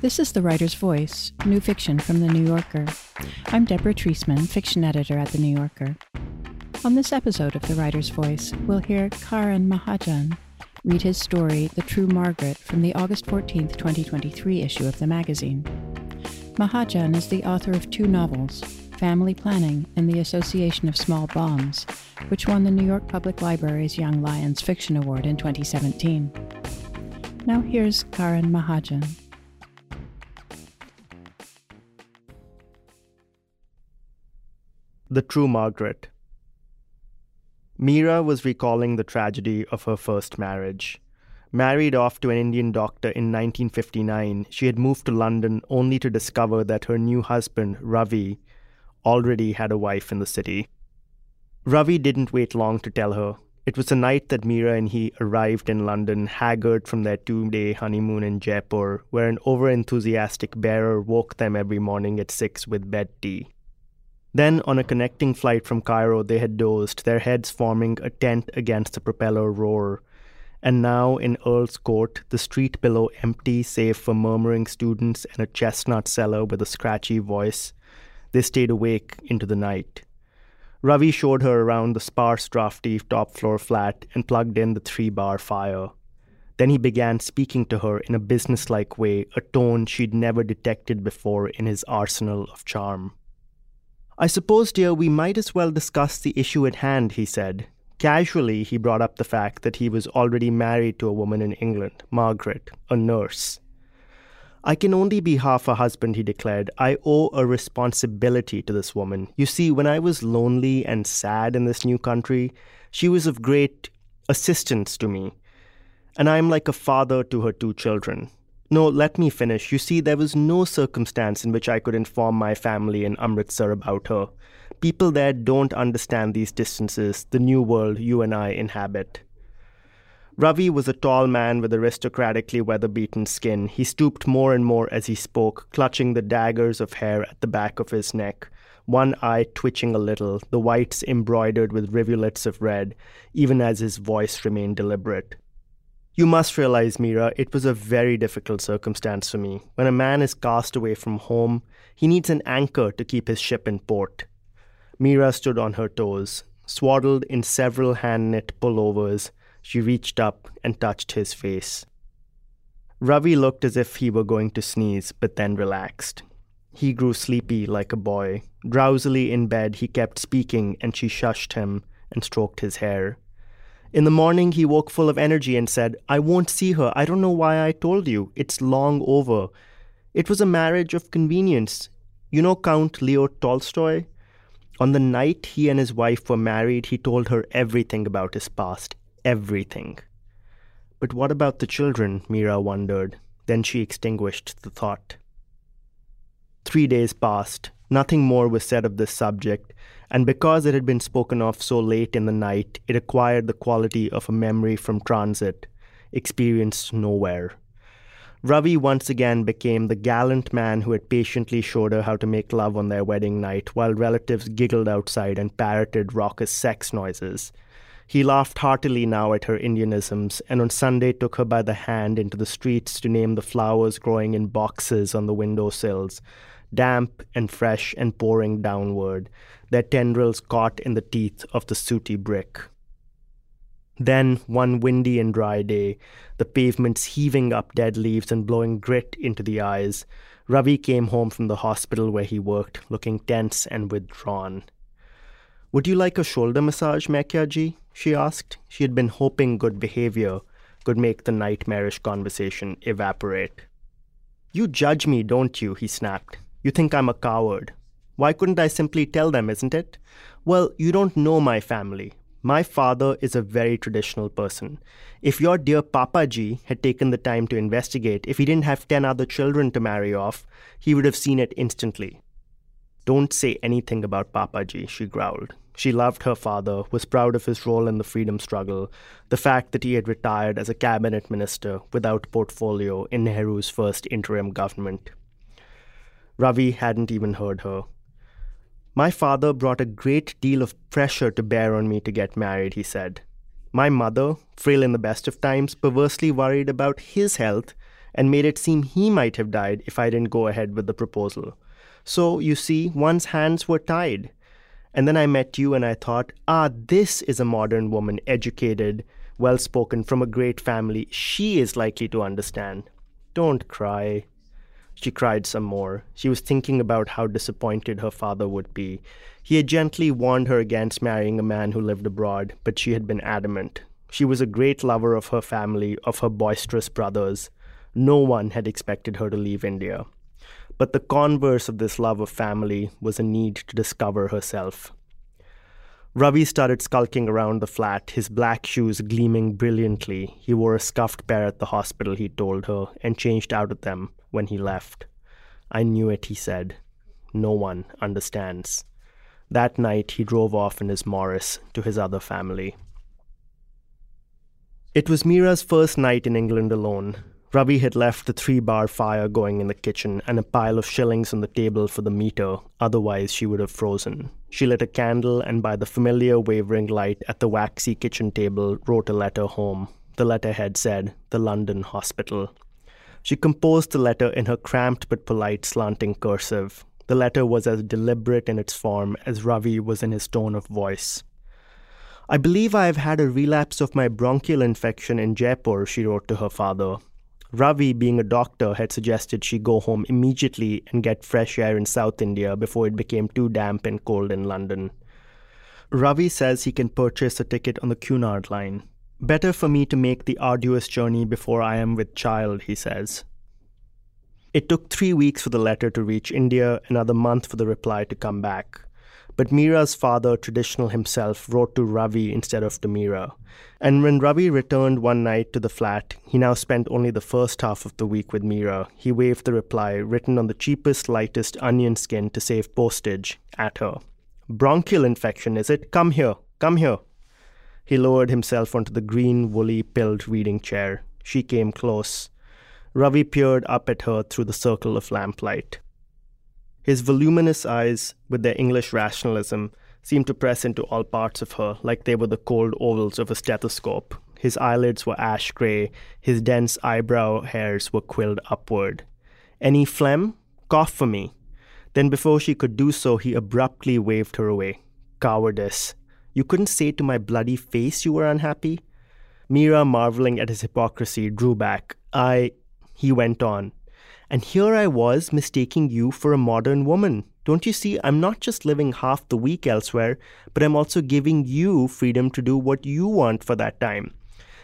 This is The Writer's Voice, new fiction from The New Yorker. I'm Deborah Treisman, fiction editor at The New Yorker. On this episode of The Writer's Voice, we'll hear Karan Mahajan read his story, The True Margaret, from the August 14, 2023 issue of the magazine. Mahajan is the author of two novels, Family Planning and The Association of Small Bombs, which won the New York Public Library's Young Lions Fiction Award in 2017. Now here's Karan Mahajan. The True Margaret. Meera was recalling the tragedy of her first marriage. Married off to an Indian doctor in 1959, she had moved to London only to discover that her new husband, Ravi, already had a wife in the city. Ravi didn't wait long to tell her. It was the night that Mira and he arrived in London, haggard from their two day honeymoon in Jaipur, where an over enthusiastic bearer woke them every morning at six with bed tea. Then, on a connecting flight from Cairo, they had dozed, their heads forming a tent against the propeller roar and now in Earl's Court, the street below empty save for murmuring students and a chestnut seller with a scratchy voice, they stayed awake into the night. Ravi showed her around the sparse, drafty top floor flat and plugged in the three bar fire. Then he began speaking to her in a businesslike way, a tone she'd never detected before in his arsenal of charm. I suppose, dear, we might as well discuss the issue at hand, he said, Casually, he brought up the fact that he was already married to a woman in England, Margaret, a nurse. I can only be half a husband, he declared. I owe a responsibility to this woman. You see, when I was lonely and sad in this new country, she was of great assistance to me. And I am like a father to her two children. No, let me finish. You see, there was no circumstance in which I could inform my family in Amritsar about her. People there don't understand these distances, the new world you and I inhabit. Ravi was a tall man with aristocratically weather beaten skin. He stooped more and more as he spoke, clutching the daggers of hair at the back of his neck, one eye twitching a little, the whites embroidered with rivulets of red, even as his voice remained deliberate. You must realize, Meera, it was a very difficult circumstance for me. When a man is cast away from home, he needs an anchor to keep his ship in port. Meera stood on her toes. Swaddled in several hand knit pullovers, she reached up and touched his face. Ravi looked as if he were going to sneeze, but then relaxed. He grew sleepy like a boy. Drowsily in bed, he kept speaking, and she shushed him and stroked his hair. In the morning, he woke full of energy and said, I won't see her. I don't know why I told you. It's long over. It was a marriage of convenience. You know Count Leo Tolstoy? On the night he and his wife were married, he told her everything about his past. Everything. But what about the children? Meera wondered. Then she extinguished the thought. Three days passed. Nothing more was said of this subject, and because it had been spoken of so late in the night, it acquired the quality of a memory from transit, experienced nowhere. Ravi once again became the gallant man who had patiently showed her how to make love on their wedding night while relatives giggled outside and parroted raucous sex noises. He laughed heartily now at her Indianisms and on Sunday took her by the hand into the streets to name the flowers growing in boxes on the window sills, damp and fresh and pouring downward, their tendrils caught in the teeth of the sooty brick. Then, one windy and dry day, the pavements heaving up dead leaves and blowing grit into the eyes, Ravi came home from the hospital where he worked, looking tense and withdrawn. Would you like a shoulder massage, Mekyaji? she asked. She had been hoping good behavior could make the nightmarish conversation evaporate. You judge me, don't you? he snapped. You think I'm a coward. Why couldn't I simply tell them, isn't it? Well, you don't know my family. My father is a very traditional person. If your dear Papaji had taken the time to investigate, if he didn't have 10 other children to marry off, he would have seen it instantly. Don't say anything about Papaji, she growled. She loved her father, was proud of his role in the freedom struggle, the fact that he had retired as a cabinet minister without portfolio in Nehru's first interim government. Ravi hadn't even heard her. My father brought a great deal of pressure to bear on me to get married, he said. My mother, frail in the best of times, perversely worried about his health and made it seem he might have died if I didn't go ahead with the proposal. So, you see, one's hands were tied. And then I met you and I thought, ah, this is a modern woman, educated, well spoken, from a great family. She is likely to understand. Don't cry. She cried some more. She was thinking about how disappointed her father would be. He had gently warned her against marrying a man who lived abroad, but she had been adamant. She was a great lover of her family, of her boisterous brothers. No one had expected her to leave India. But the converse of this love of family was a need to discover herself. Ravi started skulking around the flat, his black shoes gleaming brilliantly. He wore a scuffed pair at the hospital, he told her, and changed out of them when he left. I knew it, he said. No one understands. That night, he drove off in his Morris to his other family. It was Mira's first night in England alone. Ravi had left the three bar fire going in the kitchen and a pile of shillings on the table for the meter, otherwise, she would have frozen. She lit a candle and, by the familiar wavering light at the waxy kitchen table, wrote a letter home. The letterhead said, The London Hospital. She composed the letter in her cramped but polite slanting cursive. The letter was as deliberate in its form as Ravi was in his tone of voice. I believe I have had a relapse of my bronchial infection in Jaipur, she wrote to her father. Ravi, being a doctor, had suggested she go home immediately and get fresh air in South India before it became too damp and cold in London. Ravi says he can purchase a ticket on the Cunard line. Better for me to make the arduous journey before I am with child, he says. It took three weeks for the letter to reach India, another month for the reply to come back. But Mira's father, traditional himself, wrote to Ravi instead of to Mira. And when Ravi returned one night to the flat, he now spent only the first half of the week with Mira. He waved the reply, written on the cheapest, lightest onion skin to save postage, at her. Bronchial infection, is it? Come here, come here. He lowered himself onto the green, woolly, pilled reading chair. She came close. Ravi peered up at her through the circle of lamplight. His voluminous eyes, with their English rationalism, seemed to press into all parts of her like they were the cold ovals of a stethoscope. His eyelids were ash gray, his dense eyebrow hairs were quilled upward. Any phlegm? Cough for me. Then, before she could do so, he abruptly waved her away. Cowardice. You couldn't say to my bloody face you were unhappy? Mira, marveling at his hypocrisy, drew back. I. He went on. And here I was mistaking you for a modern woman. Don't you see, I'm not just living half the week elsewhere, but I'm also giving you freedom to do what you want for that time.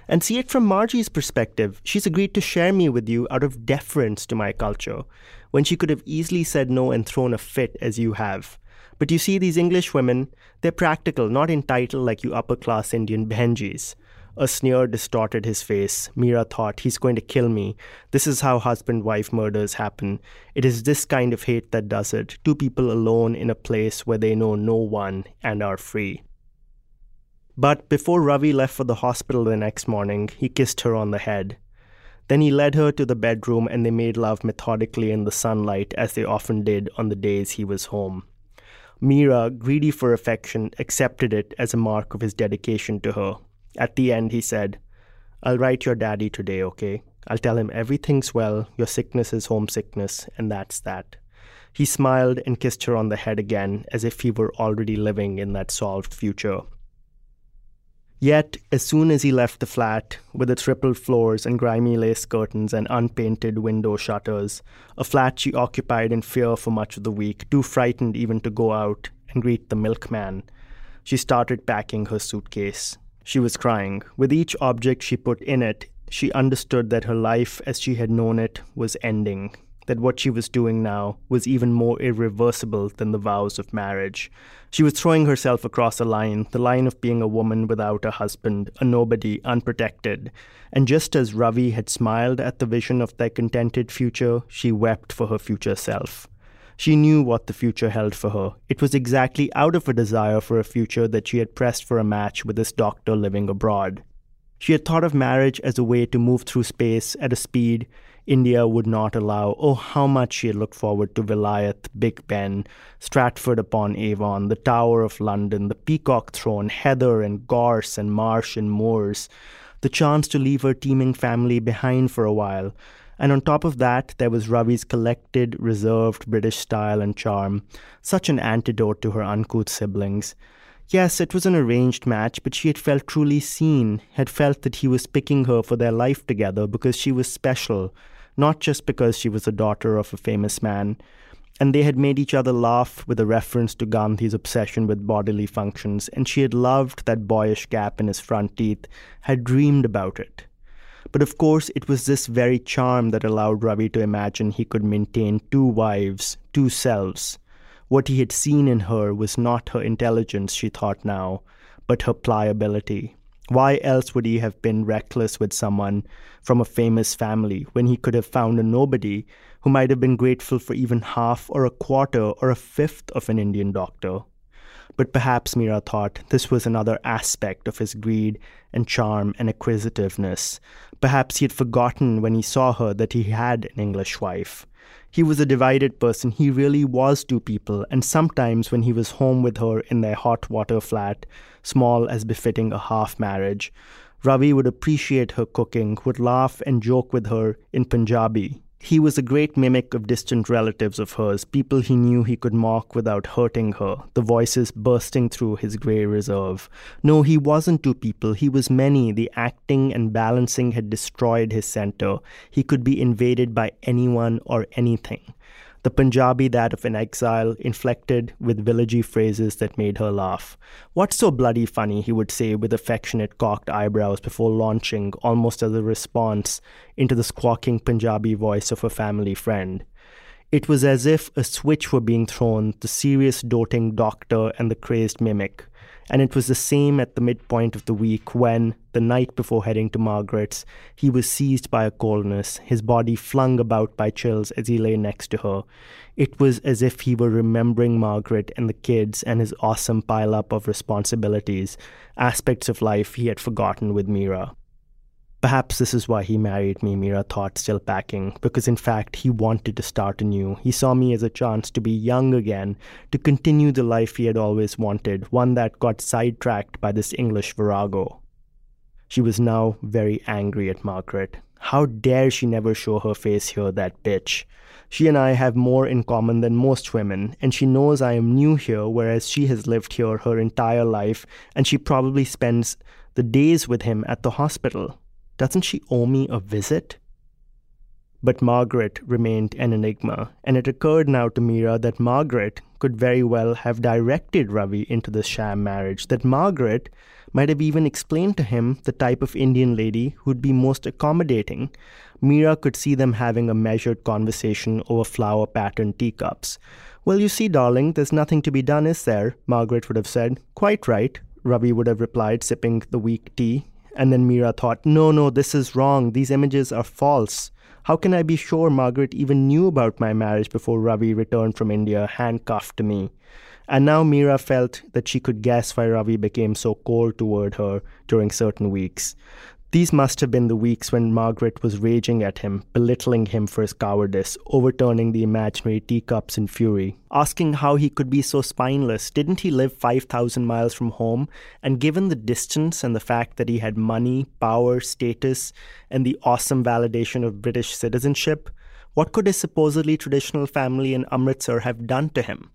And see it from Margie's perspective. She's agreed to share me with you out of deference to my culture, when she could have easily said no and thrown a fit as you have. But you see, these English women, they're practical, not entitled like you upper class Indian Benjis. A sneer distorted his face. Mira thought, he's going to kill me. This is how husband wife murders happen. It is this kind of hate that does it. Two people alone in a place where they know no one and are free. But before Ravi left for the hospital the next morning, he kissed her on the head. Then he led her to the bedroom and they made love methodically in the sunlight, as they often did on the days he was home. Mira, greedy for affection, accepted it as a mark of his dedication to her. At the end, he said, I'll write your daddy today, okay? I'll tell him everything's well, your sickness is homesickness, and that's that. He smiled and kissed her on the head again, as if he were already living in that solved future. Yet, as soon as he left the flat, with its rippled floors and grimy lace curtains and unpainted window shutters, a flat she occupied in fear for much of the week, too frightened even to go out and greet the milkman, she started packing her suitcase. She was crying. With each object she put in it, she understood that her life as she had known it was ending that what she was doing now was even more irreversible than the vows of marriage. She was throwing herself across a line, the line of being a woman without a husband, a nobody, unprotected. And just as Ravi had smiled at the vision of their contented future, she wept for her future self. She knew what the future held for her. It was exactly out of a desire for a future that she had pressed for a match with this doctor living abroad. She had thought of marriage as a way to move through space at a speed India would not allow. Oh, how much she had looked forward to Vilayat, Big Ben, Stratford upon Avon, the Tower of London, the Peacock Throne, Heather and Gorse and Marsh and Moors, the chance to leave her teeming family behind for a while. And on top of that, there was Ravi's collected, reserved British style and charm, such an antidote to her uncouth siblings. Yes, it was an arranged match, but she had felt truly seen, had felt that he was picking her for their life together because she was special, not just because she was the daughter of a famous man. And they had made each other laugh with a reference to Gandhi's obsession with bodily functions, and she had loved that boyish gap in his front teeth, had dreamed about it. But of course, it was this very charm that allowed Ravi to imagine he could maintain two wives, two selves. What he had seen in her was not her intelligence, she thought now, but her pliability. Why else would he have been reckless with someone from a famous family when he could have found a nobody who might have been grateful for even half or a quarter or a fifth of an Indian doctor? But perhaps Mira thought this was another aspect of his greed and charm and acquisitiveness. Perhaps he had forgotten when he saw her that he had an English wife. He was a divided person. He really was two people, and sometimes when he was home with her in their hot water flat, small as befitting a half marriage, Ravi would appreciate her cooking, would laugh and joke with her in Punjabi. He was a great mimic of distant relatives of hers, people he knew he could mock without hurting her, the voices bursting through his grey reserve. No, he wasn't two people, he was many. The acting and balancing had destroyed his center. He could be invaded by anyone or anything the Punjabi that of an exile, inflected with villagey phrases that made her laugh. What's so bloody funny, he would say with affectionate cocked eyebrows before launching, almost as a response, into the squawking Punjabi voice of a family friend. It was as if a switch were being thrown, the serious doting doctor and the crazed mimic and it was the same at the midpoint of the week when, the night before heading to Margaret's, he was seized by a coldness, his body flung about by chills as he lay next to her. It was as if he were remembering Margaret and the kids and his awesome pile-up of responsibilities, aspects of life he had forgotten with Meera. Perhaps this is why he married me, Mira thought, still packing, because in fact he wanted to start anew. He saw me as a chance to be young again, to continue the life he had always wanted, one that got sidetracked by this English virago. She was now very angry at Margaret. How dare she never show her face here, that bitch? She and I have more in common than most women, and she knows I am new here, whereas she has lived here her entire life, and she probably spends the days with him at the hospital. Doesn't she owe me a visit? But Margaret remained an enigma, and it occurred now to Mira that Margaret could very well have directed Ravi into this sham marriage, that Margaret might have even explained to him the type of Indian lady who'd be most accommodating. Mira could see them having a measured conversation over flower patterned teacups. Well, you see, darling, there's nothing to be done, is there? Margaret would have said. Quite right, Ravi would have replied, sipping the weak tea and then Meera thought, no, no, this is wrong. These images are false. How can I be sure Margaret even knew about my marriage before Ravi returned from India, handcuffed to me? And now Meera felt that she could guess why Ravi became so cold toward her during certain weeks. These must have been the weeks when Margaret was raging at him, belittling him for his cowardice, overturning the imaginary teacups in fury, asking how he could be so spineless. Didn't he live 5,000 miles from home? And given the distance and the fact that he had money, power, status, and the awesome validation of British citizenship, what could his supposedly traditional family in Amritsar have done to him?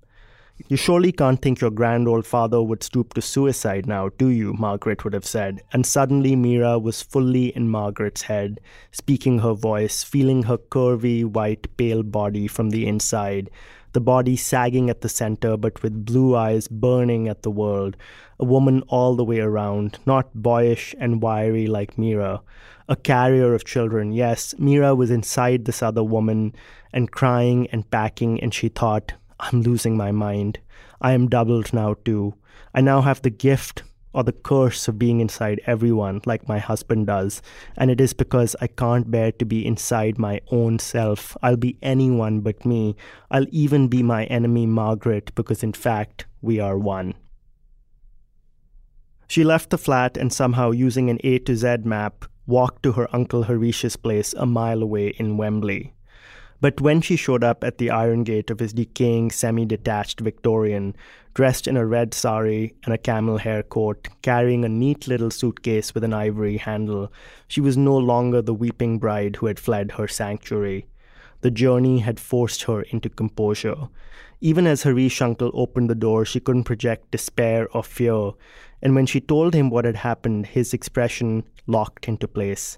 You surely can't think your grand old father would stoop to suicide now, do you? Margaret would have said. And suddenly Meera was fully in Margaret's head, speaking her voice, feeling her curvy, white, pale body from the inside, the body sagging at the center, but with blue eyes burning at the world. A woman all the way around, not boyish and wiry like Meera. A carrier of children. Yes, Meera was inside this other woman and crying and packing, and she thought, I'm losing my mind. I am doubled now, too. I now have the gift or the curse of being inside everyone, like my husband does. And it is because I can't bear to be inside my own self. I'll be anyone but me. I'll even be my enemy, Margaret, because in fact, we are one. She left the flat and somehow, using an A to Z map, walked to her uncle Harish's place a mile away in Wembley. But when she showed up at the iron gate of his decaying semi detached Victorian, dressed in a red sari and a camel hair coat, carrying a neat little suitcase with an ivory handle, she was no longer the weeping bride who had fled her sanctuary. The journey had forced her into composure. Even as Harish uncle opened the door, she couldn't project despair or fear, and when she told him what had happened, his expression locked into place.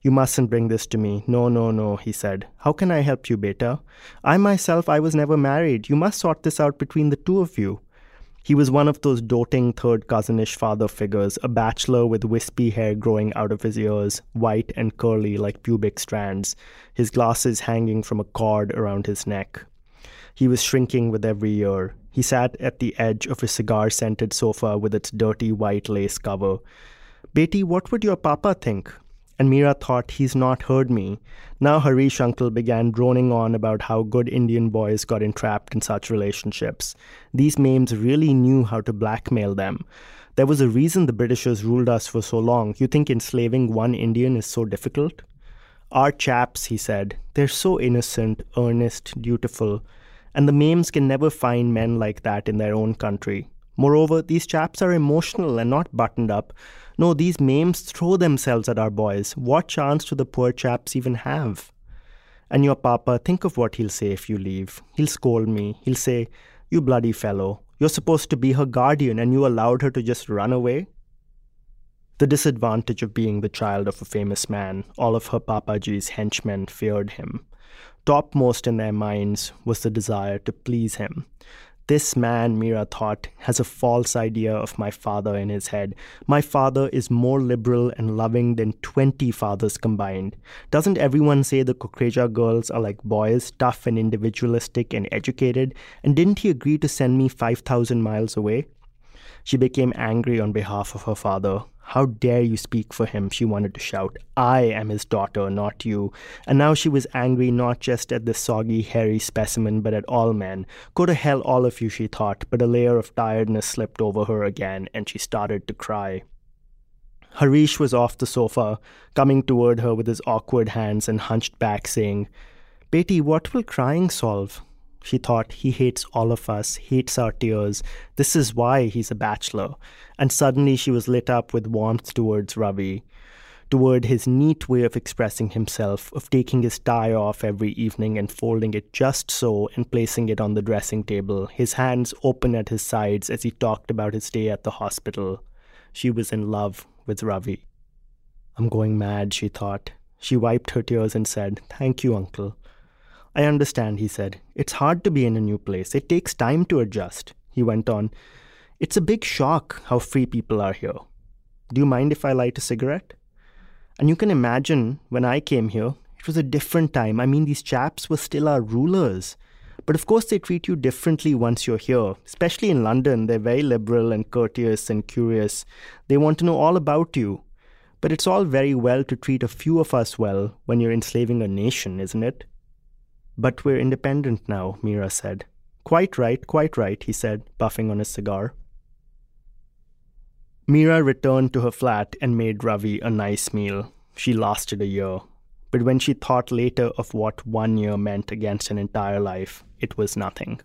You mustn't bring this to me. No, no, no, he said. How can I help you, beta? I myself, I was never married. You must sort this out between the two of you. He was one of those doting third cousinish father figures, a bachelor with wispy hair growing out of his ears, white and curly like pubic strands, his glasses hanging from a cord around his neck. He was shrinking with every year. He sat at the edge of a cigar scented sofa with its dirty white lace cover. Beti, what would your papa think? And Meera thought he's not heard me. Now Harish uncle began droning on about how good Indian boys got entrapped in such relationships. These maims really knew how to blackmail them. There was a reason the Britishers ruled us for so long. You think enslaving one Indian is so difficult? Our chaps, he said, they're so innocent, earnest, dutiful, and the maims can never find men like that in their own country. Moreover, these chaps are emotional and not buttoned up. No, these maims throw themselves at our boys. What chance do the poor chaps even have? And your papa, think of what he'll say if you leave. He'll scold me. He'll say, You bloody fellow, you're supposed to be her guardian and you allowed her to just run away? The disadvantage of being the child of a famous man, all of her papaji's henchmen feared him. Topmost in their minds was the desire to please him. This man, Mira thought, has a false idea of my father in his head. My father is more liberal and loving than 20 fathers combined. Doesn't everyone say the Kukreja girls are like boys, tough and individualistic and educated? And didn't he agree to send me 5,000 miles away? She became angry on behalf of her father. How dare you speak for him? She wanted to shout. I am his daughter, not you. And now she was angry not just at the soggy, hairy specimen, but at all men. Go to hell, all of you, she thought, but a layer of tiredness slipped over her again, and she started to cry. Harish was off the sofa, coming toward her with his awkward hands and hunched back, saying, Beti, what will crying solve? She thought, he hates all of us, hates our tears. This is why he's a bachelor. And suddenly she was lit up with warmth towards Ravi, toward his neat way of expressing himself, of taking his tie off every evening and folding it just so and placing it on the dressing table, his hands open at his sides as he talked about his day at the hospital. She was in love with Ravi. I'm going mad, she thought. She wiped her tears and said, Thank you, uncle. I understand, he said. It's hard to be in a new place. It takes time to adjust. He went on. It's a big shock how free people are here. Do you mind if I light a cigarette? And you can imagine when I came here, it was a different time. I mean, these chaps were still our rulers. But of course, they treat you differently once you're here. Especially in London, they're very liberal and courteous and curious. They want to know all about you. But it's all very well to treat a few of us well when you're enslaving a nation, isn't it? But we're independent now, Mira said. Quite right, quite right, he said, puffing on his cigar. Mira returned to her flat and made Ravi a nice meal. She lasted a year. But when she thought later of what one year meant against an entire life, it was nothing.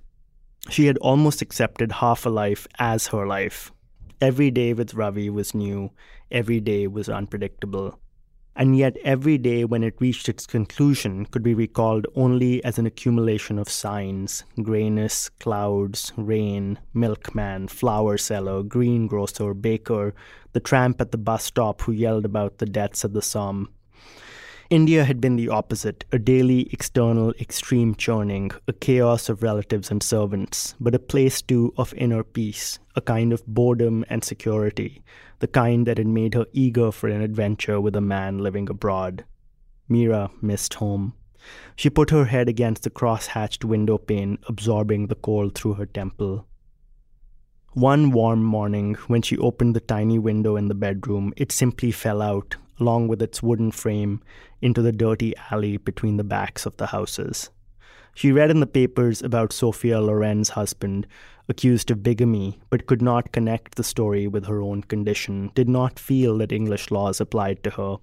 She had almost accepted half a life as her life. Every day with Ravi was new, every day was unpredictable and yet every day when it reached its conclusion could be recalled only as an accumulation of signs grayness, clouds, rain, milkman, flower seller, greengrocer, baker, the tramp at the bus stop who yelled about the deaths at the Somme, India had been the opposite a daily, external, extreme churning, a chaos of relatives and servants, but a place too of inner peace, a kind of boredom and security, the kind that had made her eager for an adventure with a man living abroad. Mira missed home. She put her head against the cross hatched window pane, absorbing the cold through her temple. One warm morning, when she opened the tiny window in the bedroom, it simply fell out, along with its wooden frame, into the dirty alley between the backs of the houses. She read in the papers about Sophia Loren's husband, accused of bigamy, but could not connect the story with her own condition, did not feel that English laws applied to her.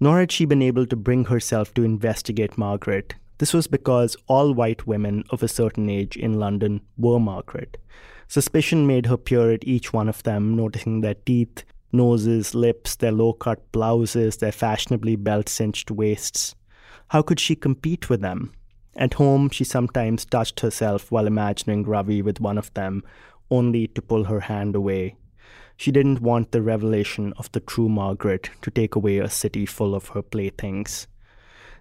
Nor had she been able to bring herself to investigate Margaret. This was because all white women of a certain age in London were Margaret. Suspicion made her peer at each one of them, noticing their teeth, noses, lips, their low cut blouses, their fashionably belt cinched waists. How could she compete with them? At home, she sometimes touched herself while imagining Ravi with one of them, only to pull her hand away. She didn't want the revelation of the true Margaret to take away a city full of her playthings.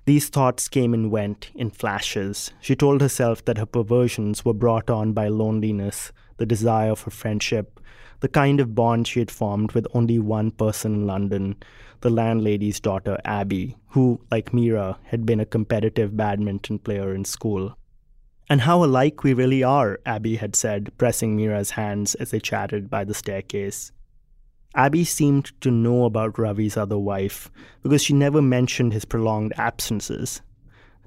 These thoughts came and went in flashes. She told herself that her perversions were brought on by loneliness, the desire for friendship, the kind of bond she had formed with only one person in London, the landlady's daughter Abby, who, like Mira, had been a competitive badminton player in school. And how alike we really are, Abby had said, pressing Mira's hands as they chatted by the staircase. Abby seemed to know about Ravi's other wife because she never mentioned his prolonged absences.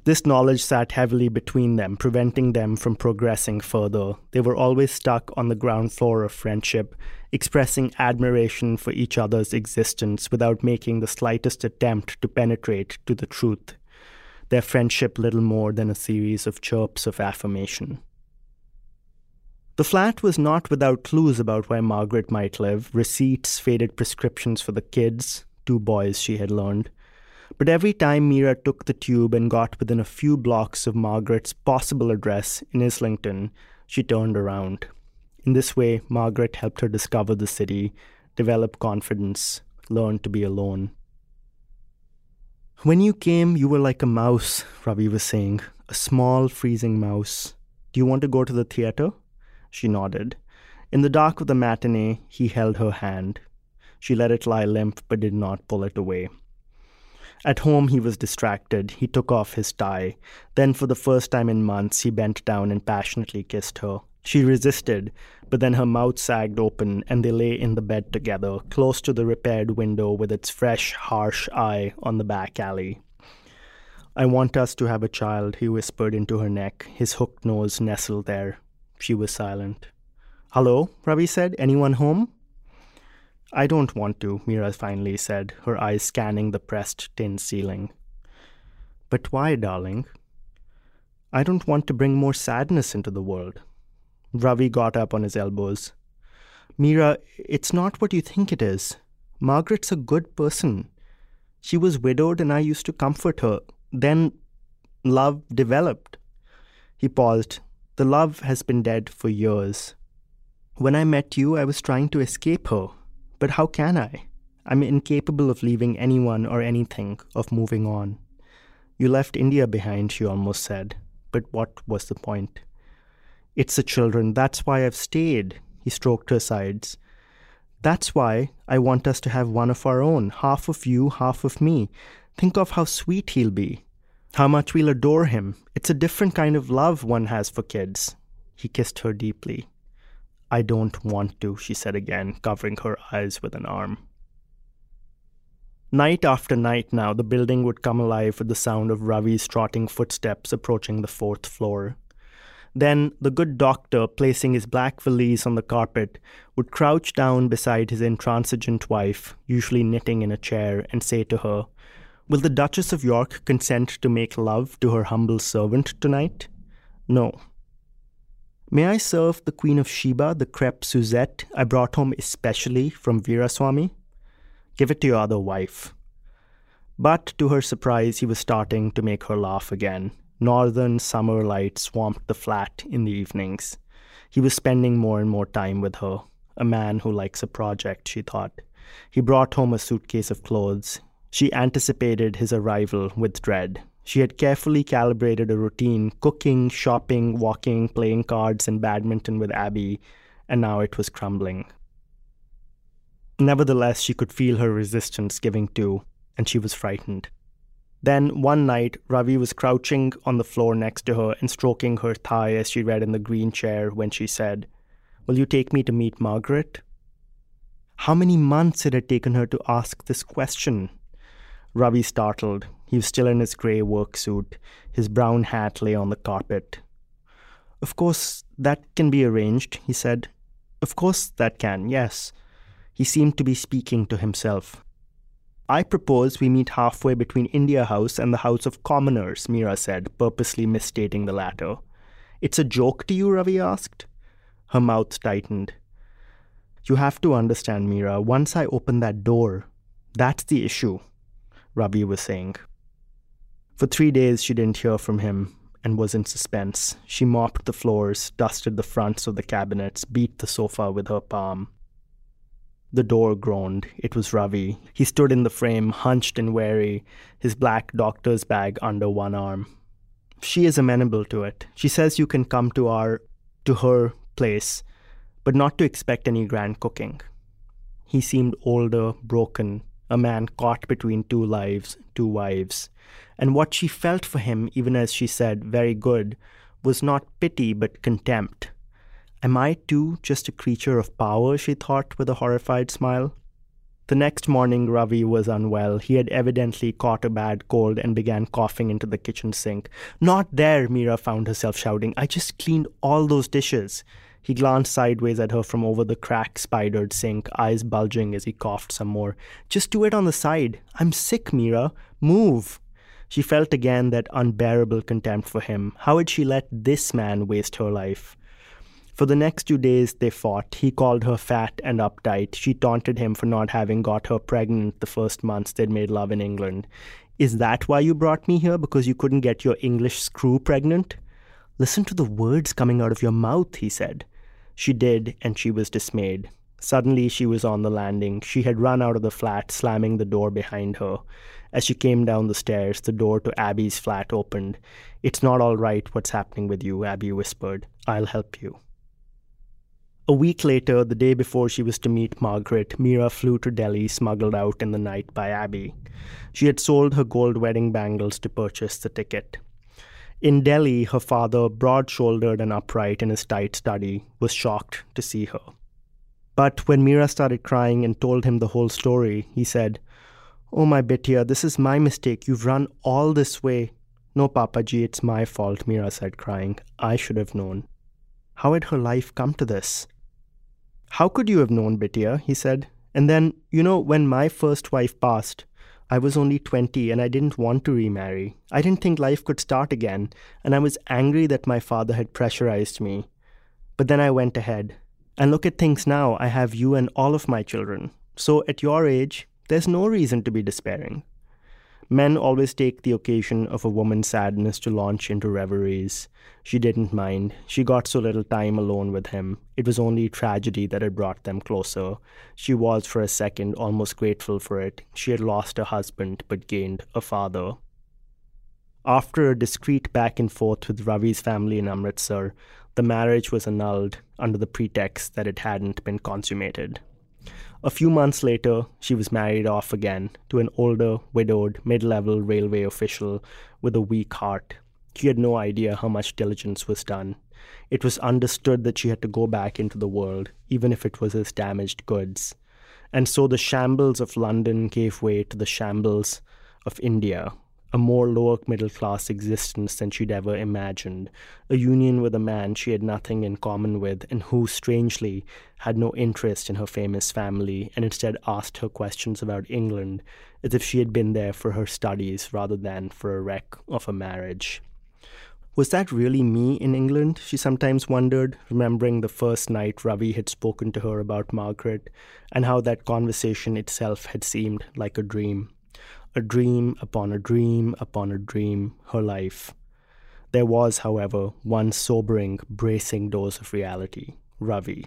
This knowledge sat heavily between them, preventing them from progressing further. They were always stuck on the ground floor of friendship, expressing admiration for each other's existence without making the slightest attempt to penetrate to the truth. Their friendship little more than a series of chirps of affirmation. The flat was not without clues about where Margaret might live receipts, faded prescriptions for the kids, two boys she had learned but every time Mira took the tube and got within a few blocks of Margaret's possible address in Islington, she turned around. In this way, Margaret helped her discover the city, develop confidence, learn to be alone. When you came, you were like a mouse, Ravi was saying, a small, freezing mouse. Do you want to go to the theater? She nodded. In the dark of the matinee, he held her hand. She let it lie limp but did not pull it away. At home, he was distracted. He took off his tie. Then, for the first time in months, he bent down and passionately kissed her. She resisted, but then her mouth sagged open, and they lay in the bed together, close to the repaired window with its fresh, harsh eye on the back alley. I want us to have a child, he whispered into her neck, his hooked nose nestled there. She was silent. Hello, Ravi said. Anyone home? I don't want to, Mira finally said, her eyes scanning the pressed tin ceiling. But why, darling? I don't want to bring more sadness into the world. Ravi got up on his elbows. Mira, it's not what you think it is. Margaret's a good person. She was widowed and I used to comfort her. Then love developed. He paused. The love has been dead for years. When I met you, I was trying to escape her, but how can I? I'm incapable of leaving anyone or anything, of moving on. You left India behind, she almost said. But what was the point? It's the children. That's why I've stayed. He stroked her sides. That's why I want us to have one of our own, half of you, half of me. Think of how sweet he'll be, how much we'll adore him. It's a different kind of love one has for kids. He kissed her deeply. I don't want to, she said again, covering her eyes with an arm. Night after night now, the building would come alive with the sound of Ravi's trotting footsteps approaching the fourth floor. Then the good doctor, placing his black valise on the carpet, would crouch down beside his intransigent wife, usually knitting in a chair, and say to her, Will the Duchess of York consent to make love to her humble servant tonight? No, May I serve the Queen of Sheba the crepe Suzette I brought home especially from Veeraswamy? Give it to your other wife. But to her surprise, he was starting to make her laugh again. Northern summer light swamped the flat in the evenings. He was spending more and more time with her. A man who likes a project, she thought. He brought home a suitcase of clothes. She anticipated his arrival with dread. She had carefully calibrated a routine cooking, shopping, walking, playing cards, and badminton with Abby, and now it was crumbling. Nevertheless, she could feel her resistance giving to, and she was frightened. Then, one night, Ravi was crouching on the floor next to her and stroking her thigh as she read in the green chair when she said, Will you take me to meet Margaret? How many months it had taken her to ask this question? Ravi startled. He was still in his grey work suit. His brown hat lay on the carpet. Of course, that can be arranged, he said. Of course, that can, yes. He seemed to be speaking to himself. I propose we meet halfway between India House and the House of Commoners, Meera said, purposely misstating the latter. It's a joke to you, Ravi asked. Her mouth tightened. You have to understand, Meera, once I open that door, that's the issue, Ravi was saying. For three days she didn't hear from him and was in suspense. She mopped the floors, dusted the fronts of the cabinets, beat the sofa with her palm. The door groaned. It was Ravi. He stood in the frame, hunched and wary, his black doctor's bag under one arm. She is amenable to it. She says you can come to our to her place, but not to expect any grand cooking. He seemed older, broken, a man caught between two lives, two wives. And what she felt for him, even as she said, very good, was not pity but contempt. Am I too just a creature of power? she thought with a horrified smile. The next morning, Ravi was unwell. He had evidently caught a bad cold and began coughing into the kitchen sink. Not there, Meera found herself shouting. I just cleaned all those dishes. He glanced sideways at her from over the crack spidered sink, eyes bulging as he coughed some more. Just do it on the side. I'm sick, Meera. Move. She felt again that unbearable contempt for him. How had she let this man waste her life? For the next two days, they fought. He called her fat and uptight. She taunted him for not having got her pregnant the first months they'd made love in England. Is that why you brought me here? Because you couldn't get your English screw pregnant? Listen to the words coming out of your mouth, he said. She did, and she was dismayed. Suddenly, she was on the landing. She had run out of the flat, slamming the door behind her. As she came down the stairs, the door to Abby's flat opened. It's not all right what's happening with you, Abby whispered. I'll help you. A week later, the day before she was to meet Margaret, Mira flew to Delhi, smuggled out in the night by Abby. She had sold her gold wedding bangles to purchase the ticket. In Delhi, her father, broad shouldered and upright in his tight study, was shocked to see her. But when Mira started crying and told him the whole story, he said, Oh, my Bitia, this is my mistake. You've run all this way. No, Papaji, it's my fault, Mira said, crying. I should have known. How had her life come to this? How could you have known, Bitia? he said. And then, you know, when my first wife passed, I was only 20 and I didn't want to remarry. I didn't think life could start again, and I was angry that my father had pressurized me. But then I went ahead. And look at things now. I have you and all of my children. So at your age, there's no reason to be despairing. Men always take the occasion of a woman's sadness to launch into reveries. She didn't mind. She got so little time alone with him. It was only tragedy that had brought them closer. She was, for a second, almost grateful for it. She had lost a husband, but gained a father. After a discreet back and forth with Ravi's family in Amritsar, the marriage was annulled under the pretext that it hadn't been consummated. A few months later, she was married off again to an older, widowed, mid level railway official with a weak heart. She had no idea how much diligence was done. It was understood that she had to go back into the world, even if it was as damaged goods. And so the shambles of London gave way to the shambles of India, a more lower middle class existence than she'd ever imagined, a union with a man she had nothing in common with and who, strangely, had no interest in her famous family and instead asked her questions about England as if she had been there for her studies rather than for a wreck of a marriage. Was that really me in England? She sometimes wondered, remembering the first night Ravi had spoken to her about Margaret and how that conversation itself had seemed like a dream a dream upon a dream upon a dream, her life. There was, however, one sobering, bracing dose of reality Ravi.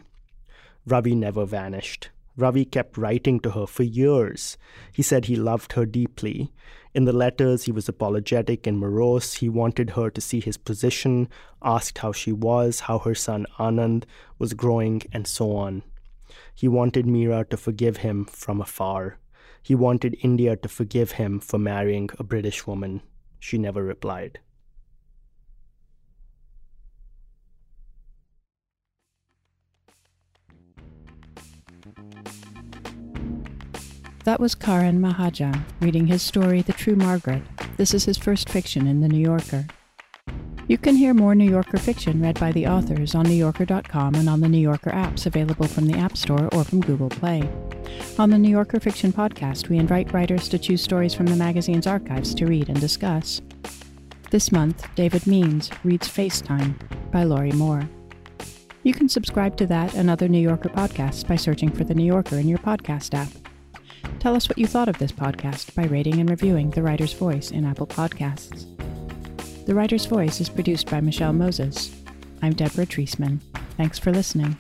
Ravi never vanished. Ravi kept writing to her for years. He said he loved her deeply. In the letters, he was apologetic and morose. He wanted her to see his position, asked how she was, how her son Anand was growing, and so on. He wanted Meera to forgive him from afar. He wanted India to forgive him for marrying a British woman. She never replied. That was Karan Mahajan reading his story, The True Margaret. This is his first fiction in The New Yorker. You can hear more New Yorker fiction read by the authors on NewYorker.com and on the New Yorker apps available from the App Store or from Google Play. On the New Yorker Fiction Podcast, we invite writers to choose stories from the magazine's archives to read and discuss. This month, David Means reads FaceTime by Lorrie Moore. You can subscribe to that and other New Yorker podcasts by searching for The New Yorker in your podcast app. Tell us what you thought of this podcast by rating and reviewing The Writer's Voice in Apple Podcasts. The Writer's Voice is produced by Michelle Moses. I'm Deborah Treisman. Thanks for listening.